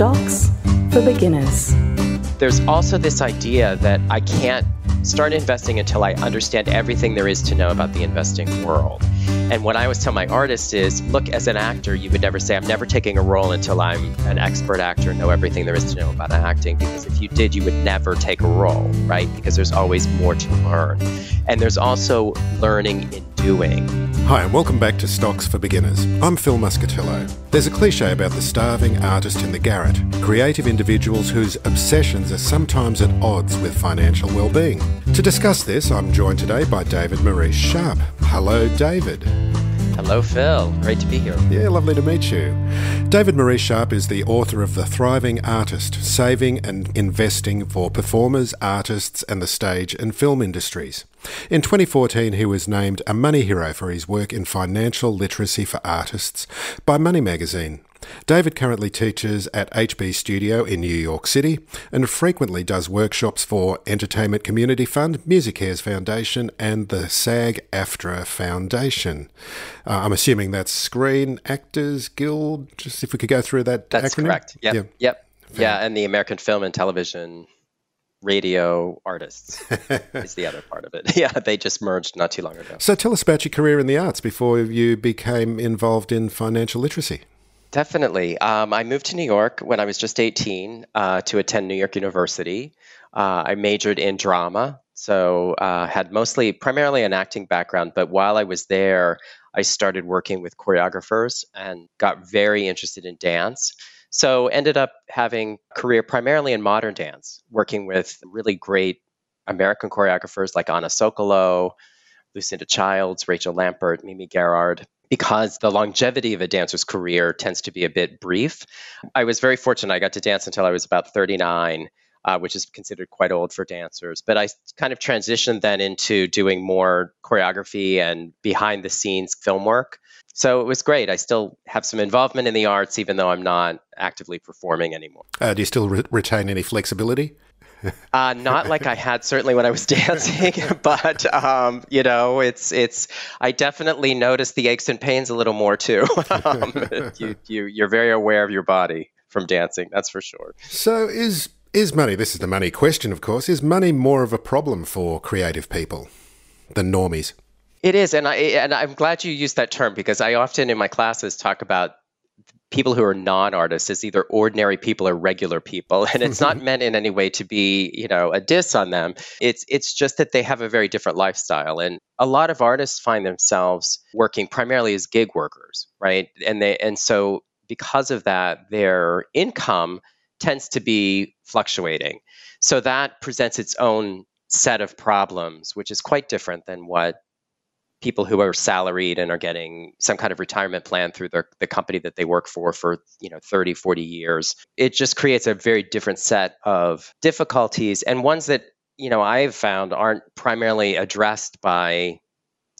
Stocks for beginners. There's also this idea that I can't start investing until I understand everything there is to know about the investing world. And what I always tell my artists is look, as an actor, you would never say, I'm never taking a role until I'm an expert actor and know everything there is to know about acting. Because if you did, you would never take a role, right? Because there's always more to learn. And there's also learning in doing. Hi, and welcome back to Stocks for Beginners. I'm Phil Muscatello. There's a cliche about the starving artist in the garret, creative individuals whose obsessions are sometimes at odds with financial well-being. To discuss this, I'm joined today by David Maurice Sharp. Hello, David. Hello, Phil. Great to be here. Yeah, lovely to meet you. David Maurice Sharp is the author of The Thriving Artist Saving and Investing for Performers, Artists, and the Stage and Film Industries. In 2014, he was named a Money Hero for his work in financial literacy for artists by Money Magazine. David currently teaches at HB Studio in New York City and frequently does workshops for Entertainment Community Fund, MusiCares Foundation, and the SAG AFTRA Foundation. Uh, I'm assuming that's Screen Actors Guild. Just if we could go through that That's acronym. correct. Yep. Yeah. Yep. Yeah, and the American Film and Television Radio Artists is the other part of it. Yeah, they just merged not too long ago. So tell us about your career in the arts before you became involved in financial literacy. Definitely. Um, I moved to New York when I was just 18 uh, to attend New York University. Uh, I majored in drama, so uh, had mostly, primarily an acting background. But while I was there, I started working with choreographers and got very interested in dance. So ended up having a career primarily in modern dance, working with really great American choreographers like Anna Sokolow, Lucinda Childs, Rachel Lampert, Mimi Garrard, because the longevity of a dancer's career tends to be a bit brief. I was very fortunate. I got to dance until I was about 39, uh, which is considered quite old for dancers. But I kind of transitioned then into doing more choreography and behind the scenes film work. So it was great. I still have some involvement in the arts, even though I'm not actively performing anymore. Uh, do you still re- retain any flexibility? Uh, not like I had certainly when I was dancing, but um, you know, it's it's. I definitely noticed the aches and pains a little more too. um, you, you you're very aware of your body from dancing, that's for sure. So is is money? This is the money question, of course. Is money more of a problem for creative people than normies? It is, and I and I'm glad you used that term because I often in my classes talk about people who are non-artists as either ordinary people or regular people. And it's not meant in any way to be you know a diss on them. It's it's just that they have a very different lifestyle. And a lot of artists find themselves working primarily as gig workers right? And they and so because of that their income tends to be fluctuating. So that presents its own set of problems which is quite different than what people who are salaried and are getting some kind of retirement plan through their, the company that they work for for you know 30 40 years it just creates a very different set of difficulties and ones that you know i've found aren't primarily addressed by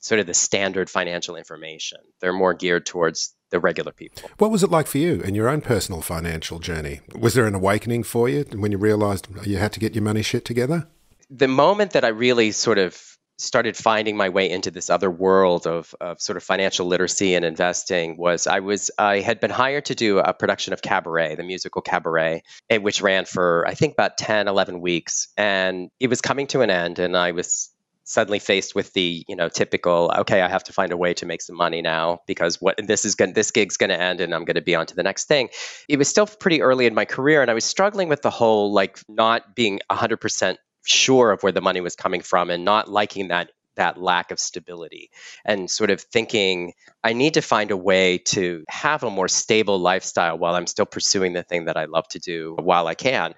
sort of the standard financial information they're more geared towards the regular people What was it like for you in your own personal financial journey? Was there an awakening for you when you realized you had to get your money shit together? the moment that i really sort of started finding my way into this other world of, of sort of financial literacy and investing was I was I had been hired to do a production of Cabaret, the musical Cabaret, eh, which ran for I think about 10, 11 weeks. And it was coming to an end and I was suddenly faced with the you know typical okay i have to find a way to make some money now because what this is going this gig's going to end and i'm going to be on to the next thing it was still pretty early in my career and i was struggling with the whole like not being 100% sure of where the money was coming from and not liking that that lack of stability and sort of thinking I need to find a way to have a more stable lifestyle while I'm still pursuing the thing that I love to do while I can.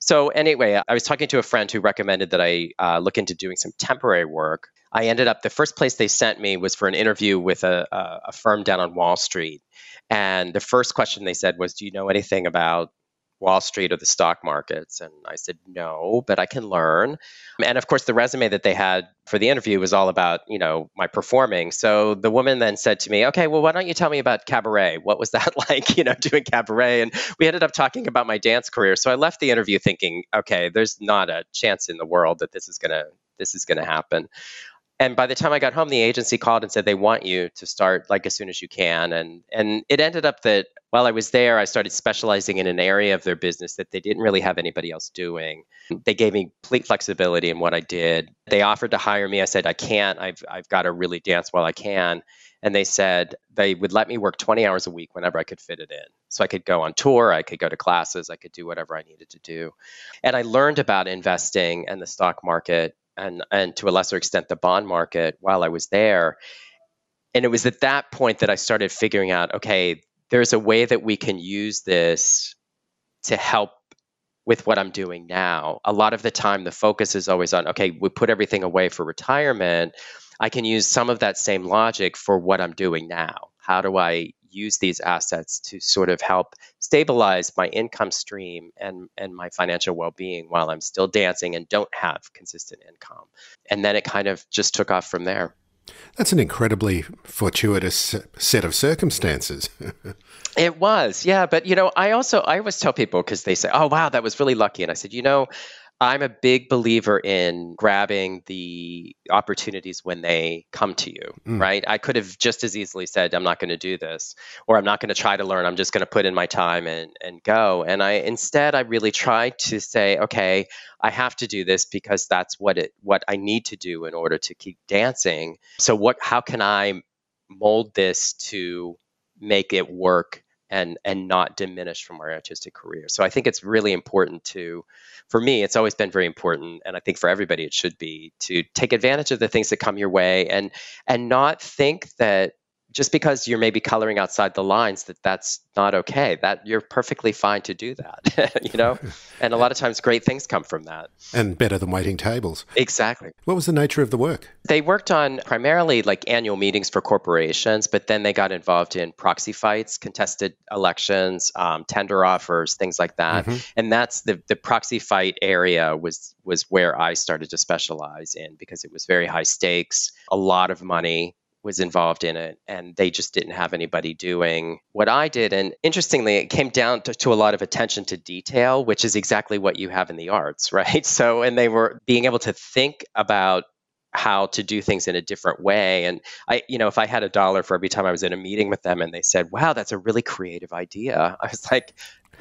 So, anyway, I was talking to a friend who recommended that I uh, look into doing some temporary work. I ended up, the first place they sent me was for an interview with a, a, a firm down on Wall Street. And the first question they said was, Do you know anything about Wall Street or the stock markets? And I said, no, but I can learn. And of course, the resume that they had for the interview was all about, you know, my performing. So the woman then said to me, okay, well, why don't you tell me about cabaret? What was that like, you know, doing cabaret? And we ended up talking about my dance career. So I left the interview thinking, okay, there's not a chance in the world that this is going to this is going to happen and by the time I got home, the agency called and said they want you to start like as soon as you can. And and it ended up that while I was there, I started specializing in an area of their business that they didn't really have anybody else doing. They gave me complete flexibility in what I did. They offered to hire me. I said I can't. I've I've got to really dance while I can. And they said they would let me work 20 hours a week whenever I could fit it in. So I could go on tour, I could go to classes, I could do whatever I needed to do. And I learned about investing and the stock market and and to a lesser extent the bond market while I was there. And it was at that point that I started figuring out, okay, there's a way that we can use this to help with what I'm doing now. A lot of the time the focus is always on, okay, we put everything away for retirement. I can use some of that same logic for what I'm doing now. How do I use these assets to sort of help stabilize my income stream and, and my financial well being while I'm still dancing and don't have consistent income. And then it kind of just took off from there. That's an incredibly fortuitous set of circumstances. it was, yeah. But, you know, I also, I always tell people because they say, oh, wow, that was really lucky. And I said, you know, I'm a big believer in grabbing the opportunities when they come to you, mm. right? I could have just as easily said, I'm not going to do this, or I'm not going to try to learn. I'm just going to put in my time and, and go. And I instead, I really tried to say, okay, I have to do this because that's what it, what I need to do in order to keep dancing. So what, how can I mold this to make it work and and not diminish from our artistic career. So I think it's really important to for me it's always been very important and I think for everybody it should be to take advantage of the things that come your way and and not think that just because you're maybe coloring outside the lines that that's not okay. That you're perfectly fine to do that you know? And a lot of times great things come from that. And better than waiting tables. Exactly. What was the nature of the work? They worked on primarily like annual meetings for corporations but then they got involved in proxy fights contested elections um, tender offers things like that. Mm-hmm. and that's the the proxy fight area was was where i started to specialize in because it was very high stakes a lot of money was involved in it and they just didn't have anybody doing what I did. And interestingly, it came down to, to, a lot of attention to detail, which is exactly what you have in the arts, right? So, and they were being able to think about how to do things in a different way. And I, you know, if I had a dollar for every time I was in a meeting with them and they said, wow, that's a really creative idea, I was like,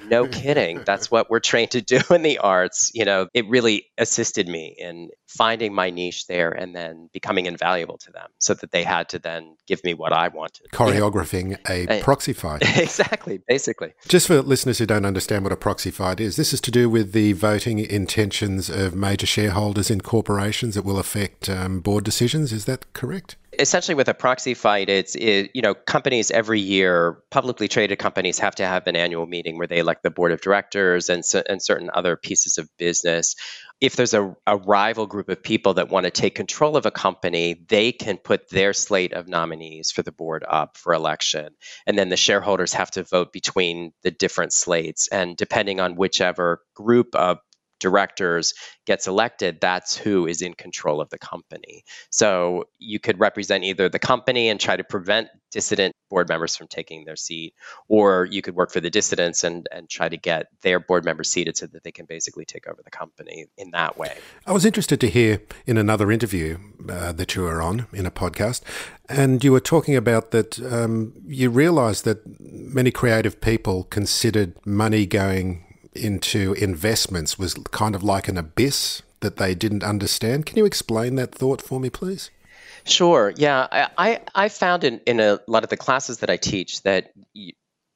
no kidding. That's what we're trained to do in the arts. You know, it really assisted me in finding my niche there and then becoming invaluable to them so that they had to then give me what I wanted. Choreographing a proxy fight. exactly, basically. Just for listeners who don't understand what a proxy fight is, this is to do with the voting intentions of major shareholders in corporations that will affect um, board decisions. Is that correct? Essentially with a proxy fight it's it, you know companies every year publicly traded companies have to have an annual meeting where they elect the board of directors and, and certain other pieces of business. If there's a, a rival group of people that want to take control of a company they can put their slate of nominees for the board up for election. And then the shareholders have to vote between the different slates. And depending on whichever group of directors gets elected, that's who is in control of the company. So you could represent either the company and try to prevent dissident board members from taking their seat, or you could work for the dissidents and, and try to get their board members seated so that they can basically take over the company in that way. I was interested to hear in another interview uh, that you were on in a podcast, and you were talking about that um, you realized that many creative people considered money going into investments was kind of like an abyss that they didn't understand. Can you explain that thought for me, please? Sure. Yeah, I, I found in, in a lot of the classes that I teach that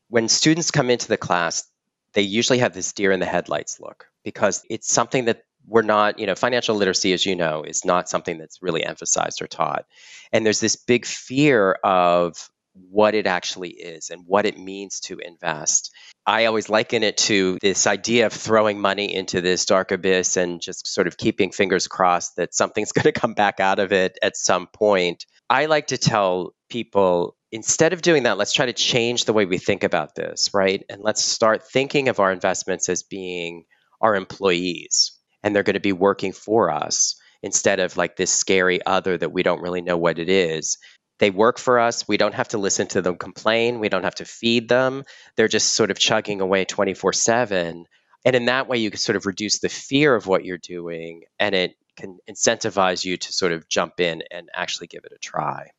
when students come into the class, they usually have this deer in the headlights look because it's something that we're not, you know, financial literacy, as you know, is not something that's really emphasized or taught. And there's this big fear of what it actually is and what it means to invest. I always liken it to this idea of throwing money into this dark abyss and just sort of keeping fingers crossed that something's going to come back out of it at some point. I like to tell people instead of doing that, let's try to change the way we think about this, right? And let's start thinking of our investments as being our employees and they're going to be working for us instead of like this scary other that we don't really know what it is. They work for us. We don't have to listen to them complain. We don't have to feed them. They're just sort of chugging away 24 7. And in that way, you can sort of reduce the fear of what you're doing and it can incentivize you to sort of jump in and actually give it a try.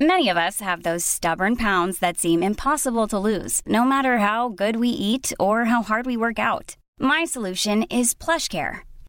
Many of us have those stubborn pounds that seem impossible to lose, no matter how good we eat or how hard we work out. My solution is PlushCare.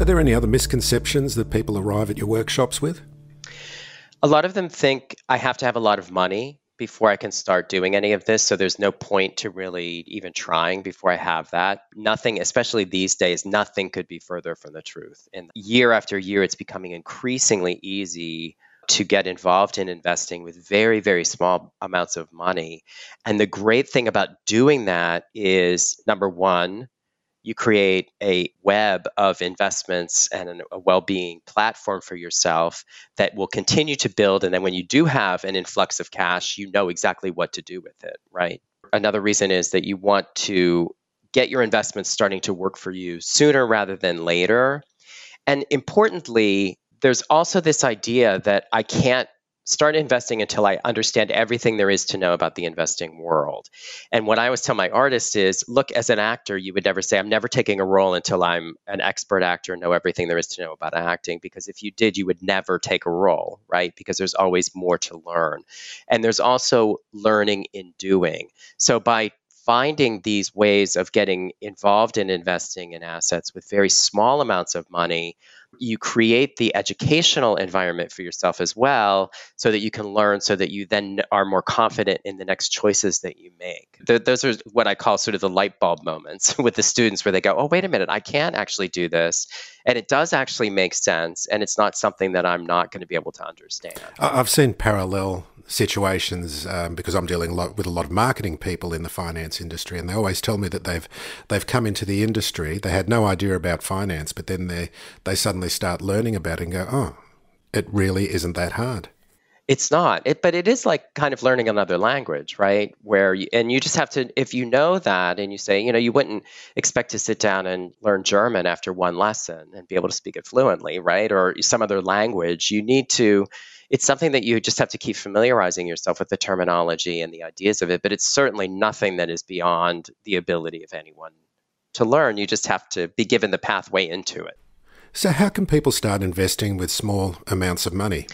Are there any other misconceptions that people arrive at your workshops with? A lot of them think I have to have a lot of money before I can start doing any of this. So there's no point to really even trying before I have that. Nothing, especially these days, nothing could be further from the truth. And year after year, it's becoming increasingly easy to get involved in investing with very, very small amounts of money. And the great thing about doing that is number one, you create a web of investments and a well-being platform for yourself that will continue to build and then when you do have an influx of cash you know exactly what to do with it right? Another reason is that you want to get your investments starting to work for you sooner rather than later. And importantly there's also this idea that i can't start investing until I understand everything there is to know about the investing world. And what I always tell my artists is look, as an actor, you would never say, I'm never taking a role until I'm an expert actor and know everything there is to know about acting. Because if you did, you would never take a role, right? Because there's always more to learn. And there's also learning in doing. So by finding these ways of getting involved in investing in assets with very small amounts of money you create the educational environment for yourself as well so that you can learn so that you then are more confident in the next choices that you make. Those are what i call sort of the light bulb moments with the students where they go oh wait a minute i can actually do this. And it does actually make sense and it's not something that i'm not going to be able to understand. I've seen parallel situations um, because I'm dealing a lot with a lot of marketing people in the finance industry, and they always tell me that they've they've come into the industry, they had no idea about finance, but then they they suddenly start learning about it and go, oh, it really isn't that hard. It's not, it, but it is like kind of learning another language, right? Where you, and you just have to, if you know that, and you say, you know, you wouldn't expect to sit down and learn German after one lesson and be able to speak it fluently, right? Or some other language. You need to it's something that you just have to keep familiarizing yourself with the terminology and the ideas of it. But it's certainly nothing that is beyond the ability of anyone to learn. You just have to be given the pathway into it. So, how can people start investing with small amounts of money?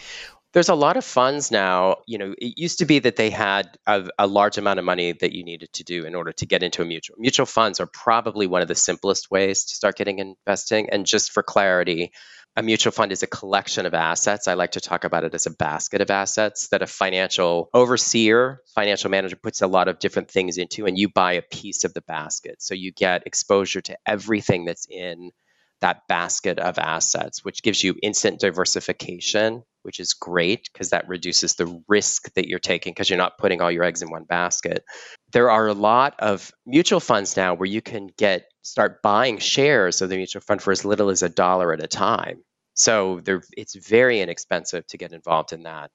There's a lot of funds now. You know, it used to be that they had a, a, large amount of money that you needed to do in order to get into a mutual. Mutual funds are probably one of the simplest ways to start getting investing. And just for clarity, a mutual fund is a collection of assets. I like to talk about it as a basket of assets that a financial overseer, financial manager puts a lot of different things into, and you buy a piece of the basket. So you get exposure to everything that's in that basket of assets, which gives you instant diversification, which is great because that reduces the risk that you're taking because you're not putting all your eggs in one basket. There are a lot of mutual funds now where you can get start buying shares of the mutual fund for as little as a dollar at a time. So it's very inexpensive to get involved in that.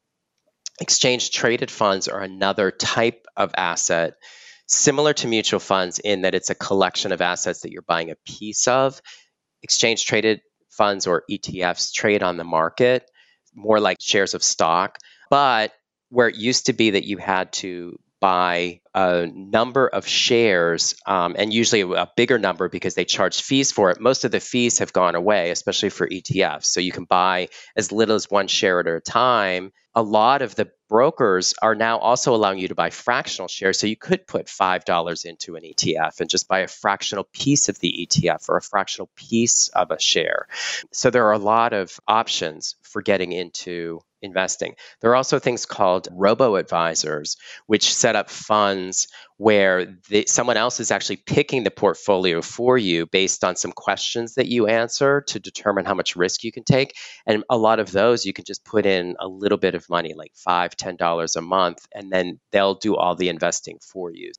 Exchange traded funds are another type of asset similar to mutual funds in that it's a collection of assets that you're buying a piece of. Exchange traded funds or ETFs trade on the market more like shares of stock, but where it used to be that you had to buy a number of shares, um, and usually a bigger number because they charge fees for it. Most of the fees have gone away, especially for ETFs. So you can buy as little as one share at a time. A lot of the brokers are now also allowing you to buy fractional shares. So you could put $5 into an ETF and just buy a fractional piece of the ETF or a fractional piece of a share. So there are a lot of options for getting into investing. There are also things called robo advisors, which set up funds where the, someone else is actually picking the portfolio for you based on some questions that you answer to determine how much risk you can take. And a lot of those you can just put in a little bit of money, like five, ten dollars a month, and then they'll do all the investing for you.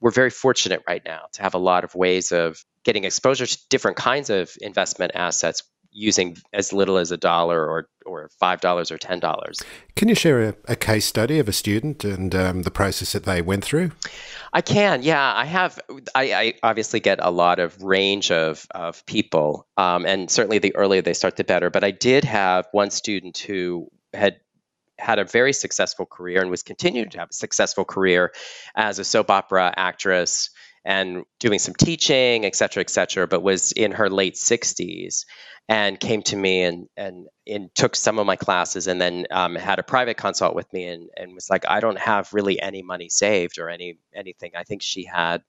We're very fortunate right now to have a lot of ways of getting exposure to different kinds of investment assets using as little as a dollar or or five dollars or ten dollars. Can you share a, a, case study of a student and um, the process that they went through? I can, yeah. I have. I, I obviously get a lot of range of of people, um, and certainly the earlier they start, the better. But I did have one student who had had a very successful career and was continuing to have a successful career as a soap opera actress and doing some teaching, et cetera, et cetera, but was in her late 60s and came to me and, and, and took some of my classes and then um, had a private consult with me and, and was like, I don't have really any money saved or any anything. I think she had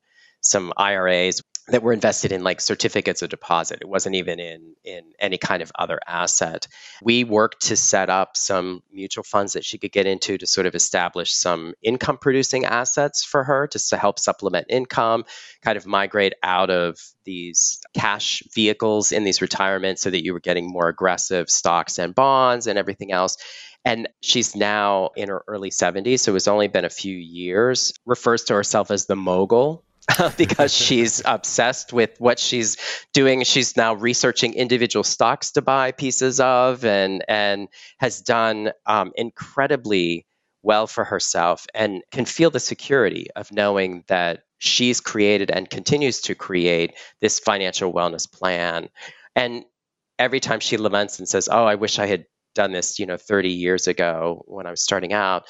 some IRAs that were invested in like certificates of deposit. It wasn't even in in any kind of other asset. We worked to set up some mutual funds that she could get into to sort of establish some income producing assets for her just to help supplement income, kind of migrate out of these cash vehicles in these retirements so that you were getting more aggressive stocks and bonds and everything else. And she's now in her early 70s, so it's only been a few years, refers to herself as the mogul because she's obsessed with what she's doing. She's now researching individual stocks to buy pieces of, and and has done um, incredibly well for herself, and can feel the security of knowing that she's created and continues to create this financial wellness plan. And every time she laments and says, "Oh, I wish I had done this, you know, 30 years ago when I was starting out."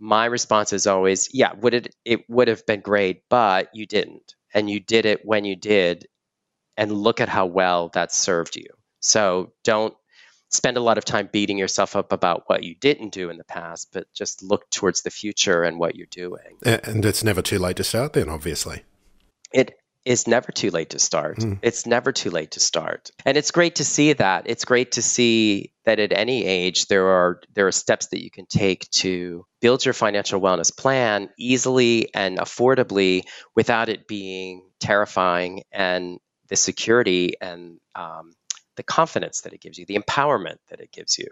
My response is always, yeah, would it it would have been great, but you didn't. And you did it when you did and look at how well that served you. So don't spend a lot of time beating yourself up about what you didn't do in the past, but just look towards the future and what you're doing. And it's never too late to start then, obviously. It it's never too late to start. Mm. It's never too late to start. And it's great to see that. It's great to see that at any age there are there are steps that you can take to build your financial wellness plan easily and affordably without it being terrifying and the security and um, the confidence that it gives you, the empowerment that it gives you.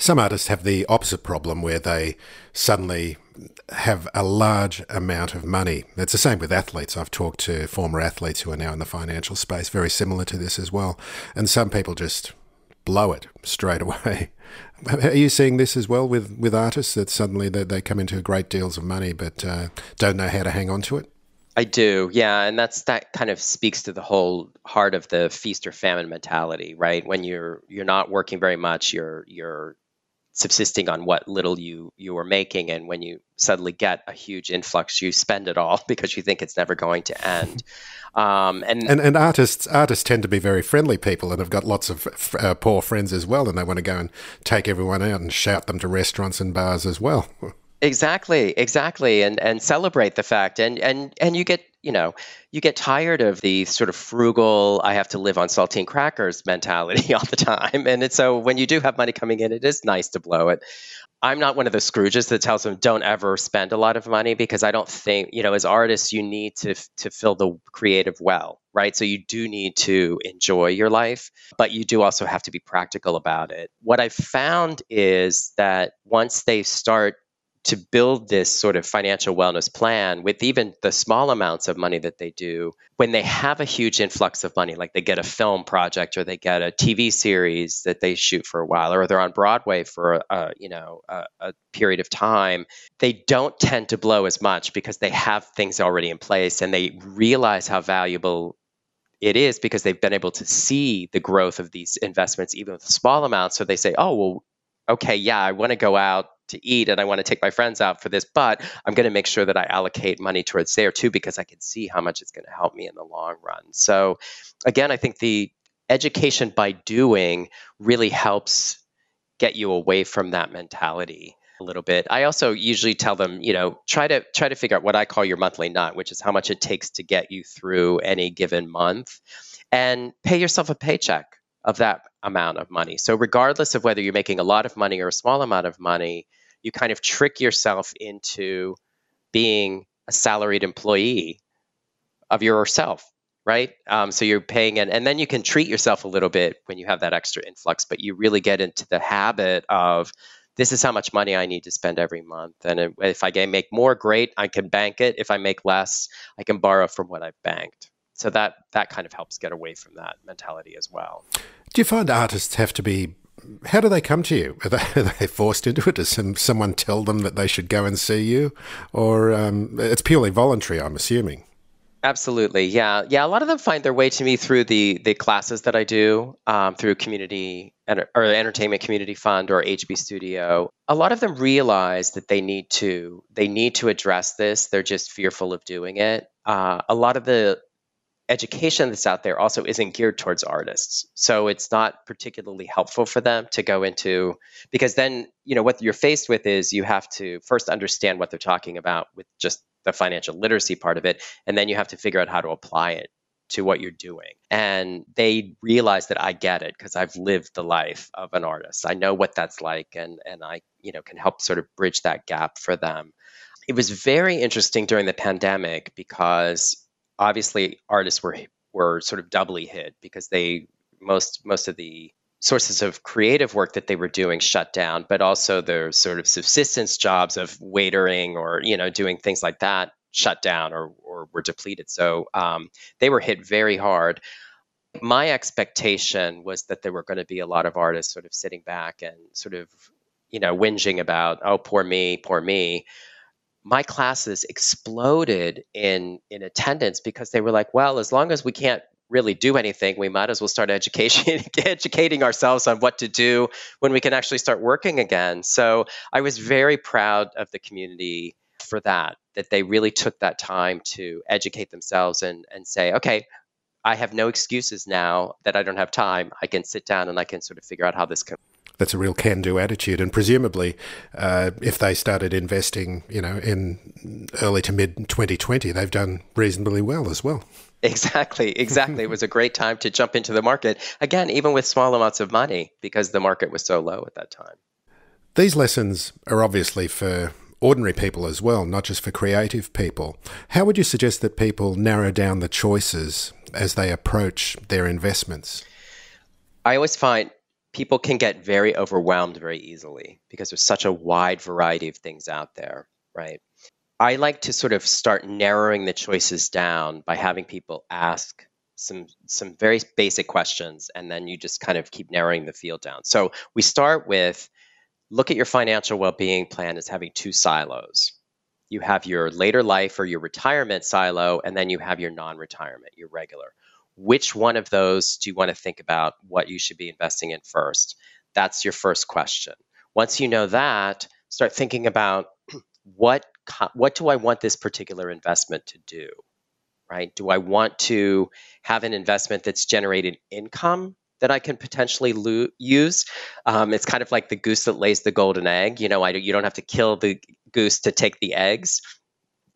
Some artists have the opposite problem where they suddenly have a large amount of money. It's the same with athletes. I've talked to former athletes who are now in the financial space, very similar to this as well. And some people just blow it straight away. Are you seeing this as well with, with artists that suddenly they, they come into great deals of money but uh, don't know how to hang on to it? I do, yeah, and that's that kind of speaks to the whole heart of the feast or famine mentality, right? When you're you're not working very much, you're you're subsisting on what little you you were making and when you suddenly get a huge influx you spend it all because you think it's never going to end. Um, and, and, and artists artists tend to be very friendly people and have got lots of uh, poor friends as well and they want to go and take everyone out and shout them to restaurants and bars as well. Exactly, exactly, and and celebrate the fact, and and and you get you know you get tired of the sort of frugal I have to live on saltine crackers mentality all the time, and it's so when you do have money coming in, it is nice to blow it. I'm not one of the Scrooges that tells them don't ever spend a lot of money because I don't think you know as artists you need to to fill the creative well, right? So you do need to enjoy your life, but you do also have to be practical about it. What I've found is that once they start to build this sort of financial wellness plan with even the small amounts of money that they do when they have a huge influx of money like they get a film project or they get a tv series that they shoot for a while or they're on broadway for a, you know a, a period of time they don't tend to blow as much because they have things already in place and they realize how valuable it is because they've been able to see the growth of these investments even with small amounts. So they say oh well okay yeah i want to go out to eat and I want to take my friends out for this, but I'm going to make sure that I allocate money towards there too because I can see how much it's going to help me in the long run. So, again, I think the education by doing really helps get you away from that mentality a little bit. I also usually tell them, you know, try to try to figure out what I call your monthly nut, which is how much it takes to get you through any given month and pay yourself a paycheck of that amount of money. So regardless of whether you're making a lot of money or a small amount of money, you kind of trick yourself into being a salaried employee of yourself right? Um, so you're paying it, and then you can treat yourself a little bit when you have that extra influx, but you really get into the habit of this is how much money I need to spend every month. And if I make more, great, I can bank it. If I make less, I can borrow from what I've banked. So that that kind of helps get away from that mentality as well. Do you find artists have to be how do they come to you? Are they, are they forced into it? Does some, someone tell them that they should go and see you? Or um, it's purely voluntary, I'm assuming? Absolutely, yeah, yeah. A lot of them find their way to me through the the classes that I do um, through community or entertainment community fund or HB Studio. A lot of them realize that they need to they need to address this. They're just fearful of doing it. Uh, a lot of the education that's out there also isn't geared towards artists. So it's not particularly helpful for them to go into because then, you know, what you're faced with is you have to first understand what they're talking about with just the financial literacy part of it and then you have to figure out how to apply it to what you're doing. And they realize that I get it because I've lived the life of an artist. I know what that's like and and I, you know, can help sort of bridge that gap for them. It was very interesting during the pandemic because obviously artists were were sort of doubly hit because they most most of the sources of creative work that they were doing shut down, but also their sort of subsistence jobs of waitering or you know doing things like that shut down or or were depleted. So um, they were hit very hard. My expectation was that there were going to be a lot of artists sort of sitting back and sort of you know whinging about oh poor me, poor me my classes exploded in in attendance because they were like, well, as long as we can't really do anything, we might as well start education educating ourselves on what to do when we can actually start working again. So I was very proud of the community for that, that they really took that time to educate themselves and and say, okay, I have no excuses now that I don't have time. I can sit down and I can sort of figure out how this can that's a real can-do attitude. And presumably, uh, if they started investing, you know, in early to mid 2020, they've done reasonably well as well. Exactly, exactly. it was a great time to jump into the market again, even with small amounts of money, because the market was so low at that time. These lessons are obviously for ordinary people as well, not just for creative people. How would you suggest that people narrow down the choices as they approach their investments? I always find people can get very overwhelmed very easily because there's such a wide variety of things out there, right? I like to sort of start narrowing the choices down by having people ask some some very basic questions and then you just kind of keep narrowing the field down. So we start with look at your financial well-being plan as having two silos. You have your later life or your retirement silo and then you have your non-retirement, your regular which one of those do you want to think about what you should be investing in first? That's your first question. Once you know that, start thinking about what what do I want this particular investment to do? Right? Do I want to have an investment that's generated income that I can potentially lo- use? Um, it's kind of like the goose that lays the golden egg. You know, I, you don't have to kill the goose to take the eggs.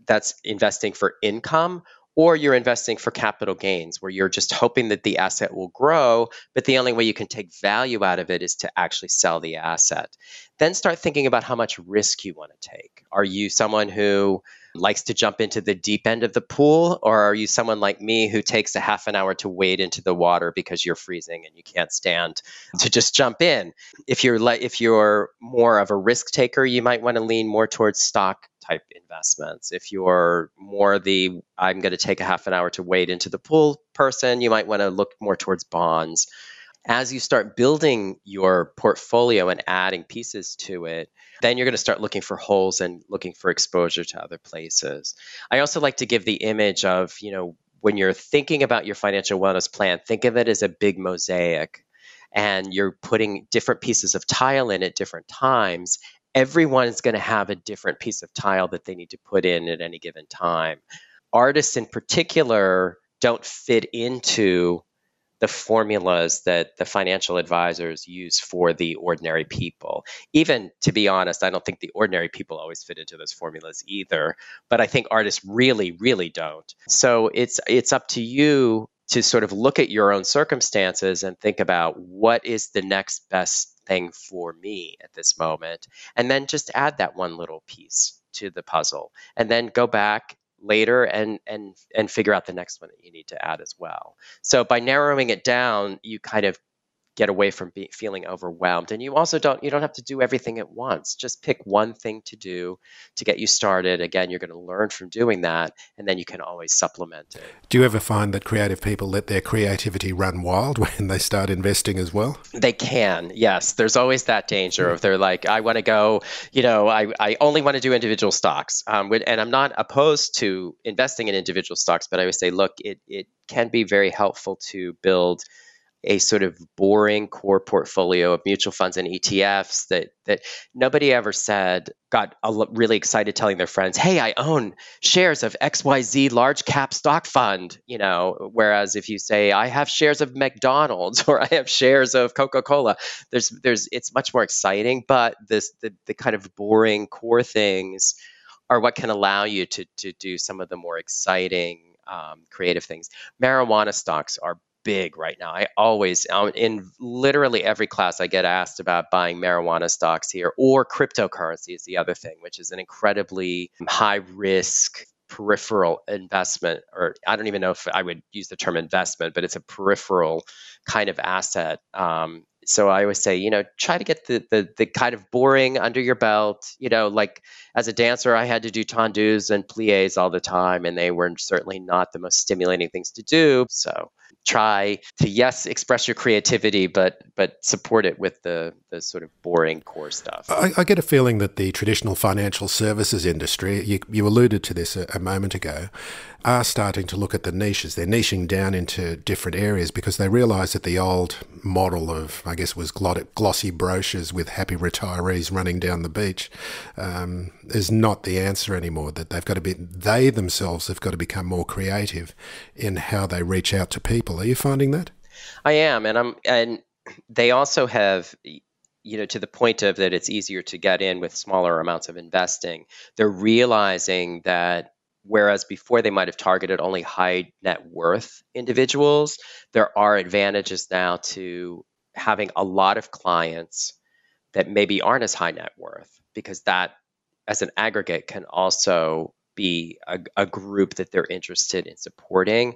That's investing for income or you're investing for capital gains where you're just hoping that the asset will grow, but the only way you can take value out of it is to actually sell the asset. Then start thinking about how much risk you want to take. Are you someone who likes to jump into the deep end of the pool, or are you someone like me who takes a half an hour to wade into the water because you're freezing and you can't stand to just jump in? If you're le- if you're more of a risk taker, you might want to lean more towards stock type investments. If you're more the I'm going to take a half an hour to wade into the pool person, you might want to look more towards bonds. As you start building your portfolio and adding pieces to it, then you're going to start looking for holes and looking for exposure to other places. I also like to give the image of, you know, when you're thinking about your financial wellness plan, think of it as a big mosaic and you're putting different pieces of tile in at different times everyone is going to have a different piece of tile that they need to put in at any given time. Artists in particular don't fit into the formulas that the financial advisors use for the ordinary people. Even to be honest, I don't think the ordinary people always fit into those formulas either, but I think artists really really don't. So it's it's up to you to sort of look at your own circumstances and think about what is the next best thing for me at this moment and then just add that one little piece to the puzzle and then go back later and and and figure out the next one that you need to add as well. So by narrowing it down you kind of get away from be, feeling overwhelmed. And you also don't you don't have to do everything at once. Just pick one thing to do to get you started. Again you're going to learn from doing that and then you can always supplement it. Do you ever find that creative people let their creativity run wild when they start investing as well? They can yes. There's always that danger of they're like i want to go you know i, I only want to do individual stocks. Um, and i'm not opposed to investing in individual stocks but i would say look it, it can be very helpful to build a sort of boring core portfolio of mutual funds and ETFs that that nobody ever said got really excited telling their friends, "Hey, I own shares of XYZ large cap stock fund," you know, whereas if you say, "I have shares of McDonald's" or "I have shares of Coca-Cola," there's there's it's much more exciting, but this the the kind of boring core things are what can allow you to to do some of the more exciting um, creative things. Marijuana stocks are big right now. I always, um, in literally every class, I get asked about buying marijuana stocks here or cryptocurrency is the other thing, which is an incredibly high risk peripheral investment, or I don't even know if I would use the term investment, but it's a peripheral kind of asset. Um, so I always say, you know, try to get the, the the kind of boring under your belt. You know, like as a dancer, I had to do tendus and plies all the time, and they were certainly not the most stimulating things to do. So try to yes express your creativity but but support it with the the sort of boring core stuff i, I get a feeling that the traditional financial services industry you, you alluded to this a, a, moment ago are starting to look at the niches they're niching down into different areas because they realize that the old model of i guess it was glossy brochures with happy retirees running down the beach um, is not the answer anymore that they've got to be they themselves have got to become more creative in how they reach out to people people. Are you finding that? I am, and I'm, and they also have you know to the point of that it's easier to get in with smaller amounts of investing. They're realizing that whereas before they might have targeted only high net worth individuals there are advantages now to having a lot of clients that maybe aren't as high net worth because that as an aggregate can also be a, a group that they're interested in supporting.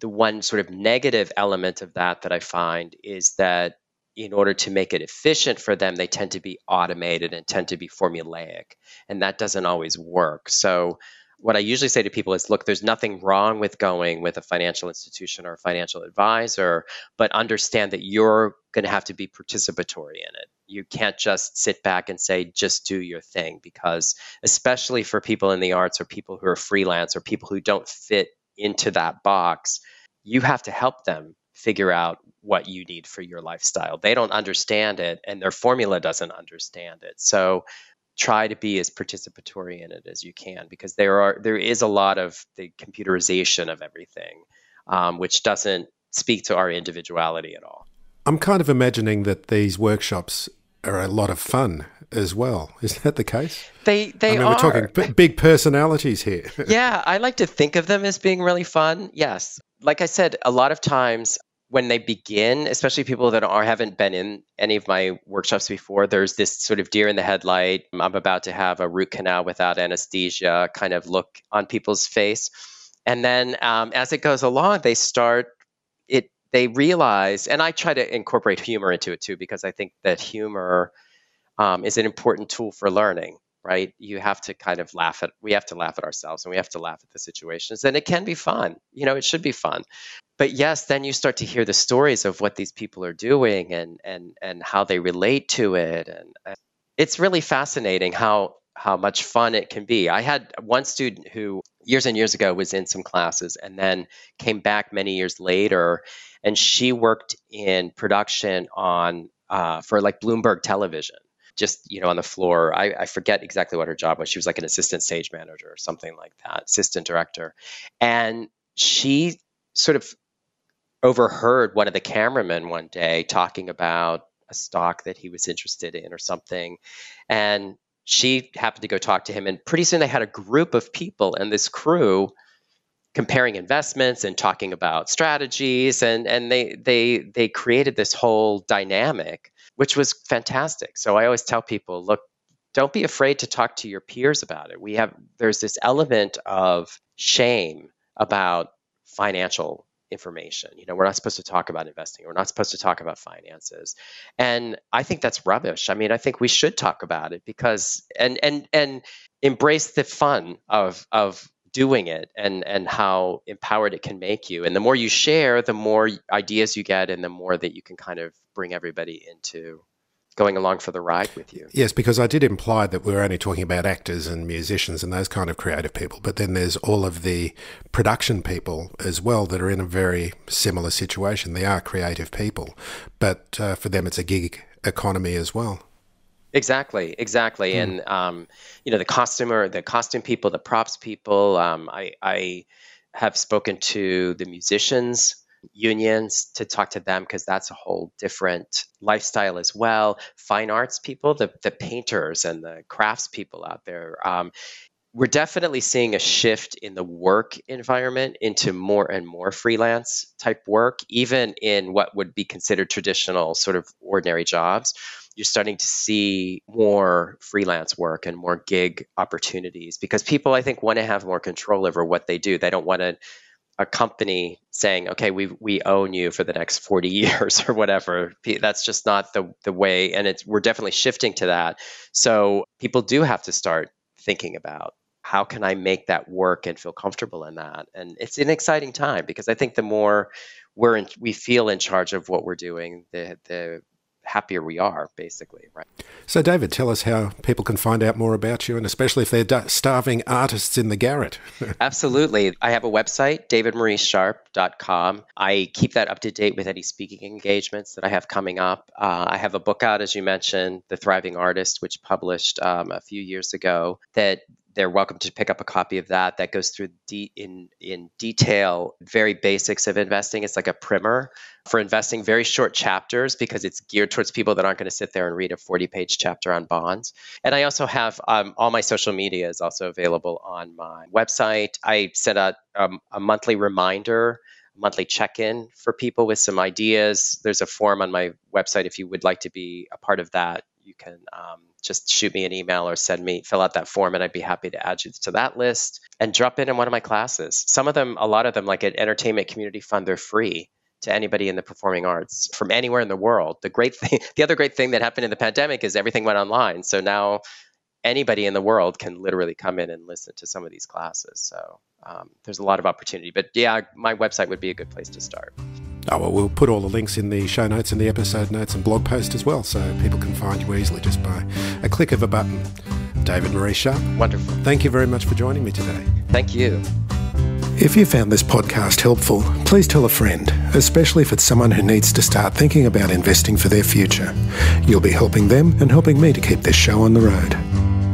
The one sort of negative element of that that I find is that in order to make it efficient for them, they tend to be automated and tend to be formulaic. And that doesn't always work. So, what I usually say to people is look, there's nothing wrong with going with a financial institution or a financial advisor, but understand that you're going to have to be participatory in it. You can't just sit back and say, just do your thing, because especially for people in the arts or people who are freelance or people who don't fit into that box, you have to help them figure out what you need for your lifestyle. They don't understand it and their formula doesn't understand it. So try to be as participatory in it as you can because there are there is a lot of the computerization of everything um, which doesn't speak to our individuality at all. I'm kind of imagining that these workshops are a lot of fun as well. Is that the case? They they I mean, are. We're talking big personalities here. yeah, I like to think of them as being really fun. Yes, like I said, a lot of times when they begin, especially people that are haven't been in any of my workshops before, there's this sort of deer in the headlight. I'm about to have a root canal without anesthesia kind of look on people's face, and then um, as it goes along, they start it. They realize, and I try to incorporate humor into it too, because I think that humor um, is an important tool for learning right you have to kind of laugh at we have to laugh at ourselves and we have to laugh at the situations and it can be fun you know it should be fun but yes then you start to hear the stories of what these people are doing and and and how they relate to it and it's really fascinating how how much fun it can be i had one student who years and years ago was in some classes and then came back many years later and she worked in production on uh, for like bloomberg television just you know on the floor. I, I forget exactly what her job was. She was like an assistant stage manager or something like that, assistant director, and she sort of overheard one of the cameramen one day talking about a stock that he was interested in or something, and she happened to go talk to him, and pretty soon they had a group of people and this crew comparing investments and talking about strategies and and they they they created this whole dynamic which was fantastic. So i always tell people look don't be afraid to talk to your peers about it. We have there's this element of shame about financial information you know we're not supposed to talk about investing we're not supposed to talk about finances. And i think that's rubbish. I mean i think we should talk about it because and and and embrace the fun of of doing it and and how empowered it can make you. And the more you share the more ideas you get and the more that you can kind of bring everybody into going along for the ride with you yes because i did imply that we are only talking about actors and musicians and those kind of creative people but then there's all of the production people as well that are in a very similar situation they are creative people but uh, for them it's a gig economy as well Exactly, exactly, mm. and um, you know the costumer, the costume people, the props people. Um, I, I have spoken to the musicians unions to talk to them because that's a whole different lifestyle as well. Fine arts people, the the painters and the crafts people out there. Um, we're definitely seeing a shift in the work environment into more and more freelance type work, even in what would be considered traditional sort of ordinary jobs you're starting to see more freelance work and more gig opportunities because people, I think, want to have more control over what they do. They don't want a, a company saying, "Okay, we we own you for the next 40 years" or whatever. That's just not the the way, and it's we're definitely shifting to that. So people do have to start thinking about how can I make that work and feel comfortable in that. And it's an exciting time because I think the more we're in, we feel in charge of what we're doing, the the happier we are, basically, right? So, David, tell us how people can find out more about you, and especially if they're starving artists in the garret. Absolutely. I have a website, davidmauricesharp.com. I keep that up to date with any speaking engagements that I have coming up. Uh, I have a book out, as you mentioned, The Thriving Artist, which published um, a few years ago, that they're welcome to pick up a copy of that. That goes through de- in in detail, very basics of investing. It's like a primer for investing, very short chapters because it's geared towards people that aren't going to sit there and read a forty page chapter on bonds. And I also have um, all my social media is also available on my website. I send out um, a monthly reminder monthly check-in for people with some ideas. There's a form on my website if you would like to be a part of that. You can um, just shoot me an email or send me fill out that form and i'd be happy to add you to that list and drop in in one of my classes. Some of them a lot of them like at entertainment community fund they're free to anybody in the performing arts from anywhere in the world. The great thing the other great thing that happened in the pandemic is everything went online. So now anybody in the world can literally come in and listen to some of these classes. So um, there's a lot of opportunity. But yeah my website would be a good place to start Oh, well, we'll put all the links in the show notes and the episode notes and blog post as well, so people can find you easily just by a click of a button. David Maurice Sharp. Wonderful. Thank you very much for joining me today. Thank you. If you found this podcast helpful, please tell a friend, especially if it's someone who needs to start thinking about investing for their future. You'll be helping them and helping me to keep this show on the road.